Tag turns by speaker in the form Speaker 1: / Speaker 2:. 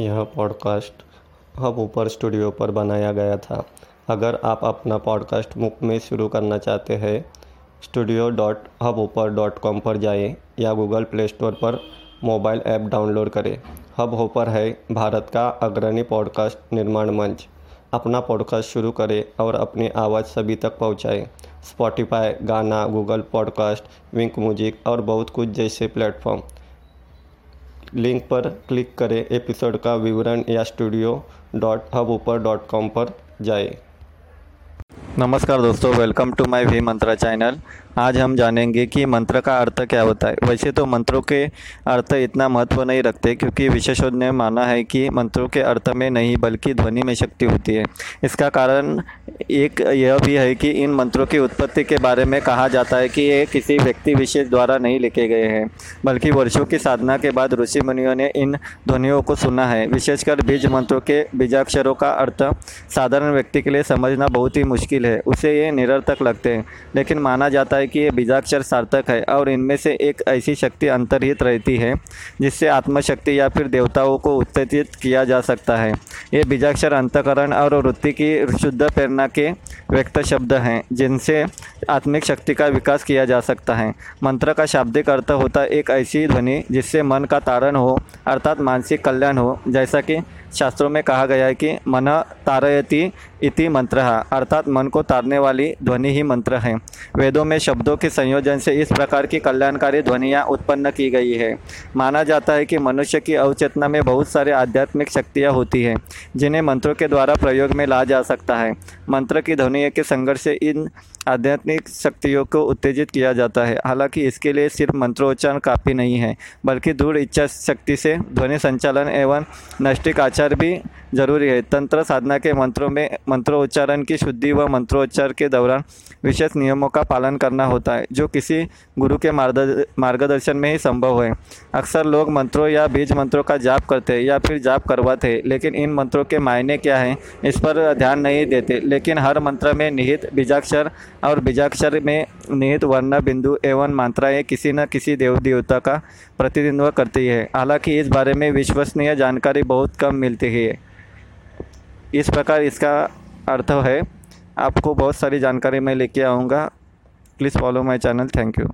Speaker 1: यह podcast hub ऊपर studio पर बनाया गया था। अगर आप अपना पॉडकास्ट मुफ़्त में शुरू करना चाहते हैं, studio dot hubhopper dot com पर जाएँ या गूगल प्ले स्टोर पर मोबाइल ऐप डाउनलोड करें। हब ऊपर है भारत का अग्रणी पॉडकास्ट निर्माण मंच। अपना पॉडकास्ट शुरू करें और अपनी आवाज़ सभी तक पहुंचाएँ। Spotify Gaana Google podcast Wynk music और बहुत कुछ जैसे प्लेटफॉर्म। लिंक पर क्लिक करें एपिसोड का विवरण या studio dot hubhopper dot com पर जाए।
Speaker 2: नमस्कार दोस्तों welcome to my V Mantra channel आज हम जानेंगे कि मंत्र का अर्थ क्या होता है। वैसे तो मंत्रों के अर्थ इतना महत्व नहीं रखते क्योंकि विशेषज्ञ ने माना है कि मंत्रों के अर्थ में नहीं, बल्कि ध्वनि में शक्ति होती है। इसका कारण एक यह भी है कि इन मंत्रों की उत्पत्ति के बारे में कहा जाता है कि ये किसी व्यक्ति विशेष द्वारा नहीं लिखे गए हैं, बल्कि वर्षों की साधना के बाद ऋषि मुनियों ने इन ध्वनियों को सुना है। विशेषकर बीज मंत्रों के बीजाक्षरों का अर्थ साधारण व्यक्ति के लिए समझना बहुत ही मुश्किल है, उसे ये निरर्थक लगते हैं। लेकिन माना जाता है है कि ये बीजाक्षर सार्थक है और इनमें से एक ऐसी शक्ति अंतर्हित रहती है, जिससे आत्मशक्ति या फिर देवताओं को उत्तेजित किया जा सकता है। ये बीजाक्षर अंतकरण और वृत्ति की शुद्ध प्रेरणा के व्यक्त शब्द हैं, जिनसे आत्मिक शक्ति का विकास किया जा सकता है। मंत्र का शाब्दिक अर्थ होता एक ऐसी ध्वनि, जिससे मन का तारण हो, अर्थात मानसिक कल्याण हो। जैसा कि शास्त्रों में कहा गया है कि मन तारयति इति मंत्र। है अर्थात मन को तारने वाली ध्वनि ही मंत्र है। वेदों में शब्दों के संयोजन से इस प्रकार की कल्याणकारी ध्वनियाँ उत्पन्न की गई है। माना जाता है कि मनुष्य की अवचेतना में बहुत सारे आध्यात्मिक शक्तियाँ होती हैं, जिन्हें मंत्रों के द्वारा प्रयोग में ला जा सकता है। मंत्र की ध्वनि के संघर्ष से इन आध्यात्मिक शक्तियों को उत्तेजित किया जाता है। हालाँकि इसके लिए सिर्फ़ मंत्रोच्चारण काफ़ी नहीं है, बल्कि दूर इच्छा शक्ति से ध्वनि संचालन एवं नैष्टिक आचार भी ज़रूरी है। तंत्र साधना के मंत्रों में मंत्रोच्चारण की शुद्धि व मंत्रोच्चार के दौरान विशेष नियमों का पालन करना होता है, जो किसी गुरु के मार्गदर्शन में ही संभव है। अक्सर लोग मंत्रों या बीज मंत्रों का जाप करते हैं या फिर जाप करवाते हैं लेकिन इन मंत्रों के मायने क्या हैं, इस पर ध्यान नहीं देते। लेकिन हर मंत्र में निहित बीजाक्षर और बीजाक्षर में निहित वर्ण बिंदु एवं मात्राएँ किसी न किसी देव देवता का प्रतिनिधित्व करती है। हालाँकि इस बारे में विश्वसनीय जानकारी बहुत कम मिलती है। इस प्रकार इसका अर्थ है। आपको बहुत सारी जानकारी मैं लेके आऊँगा। Please follow my channel thank you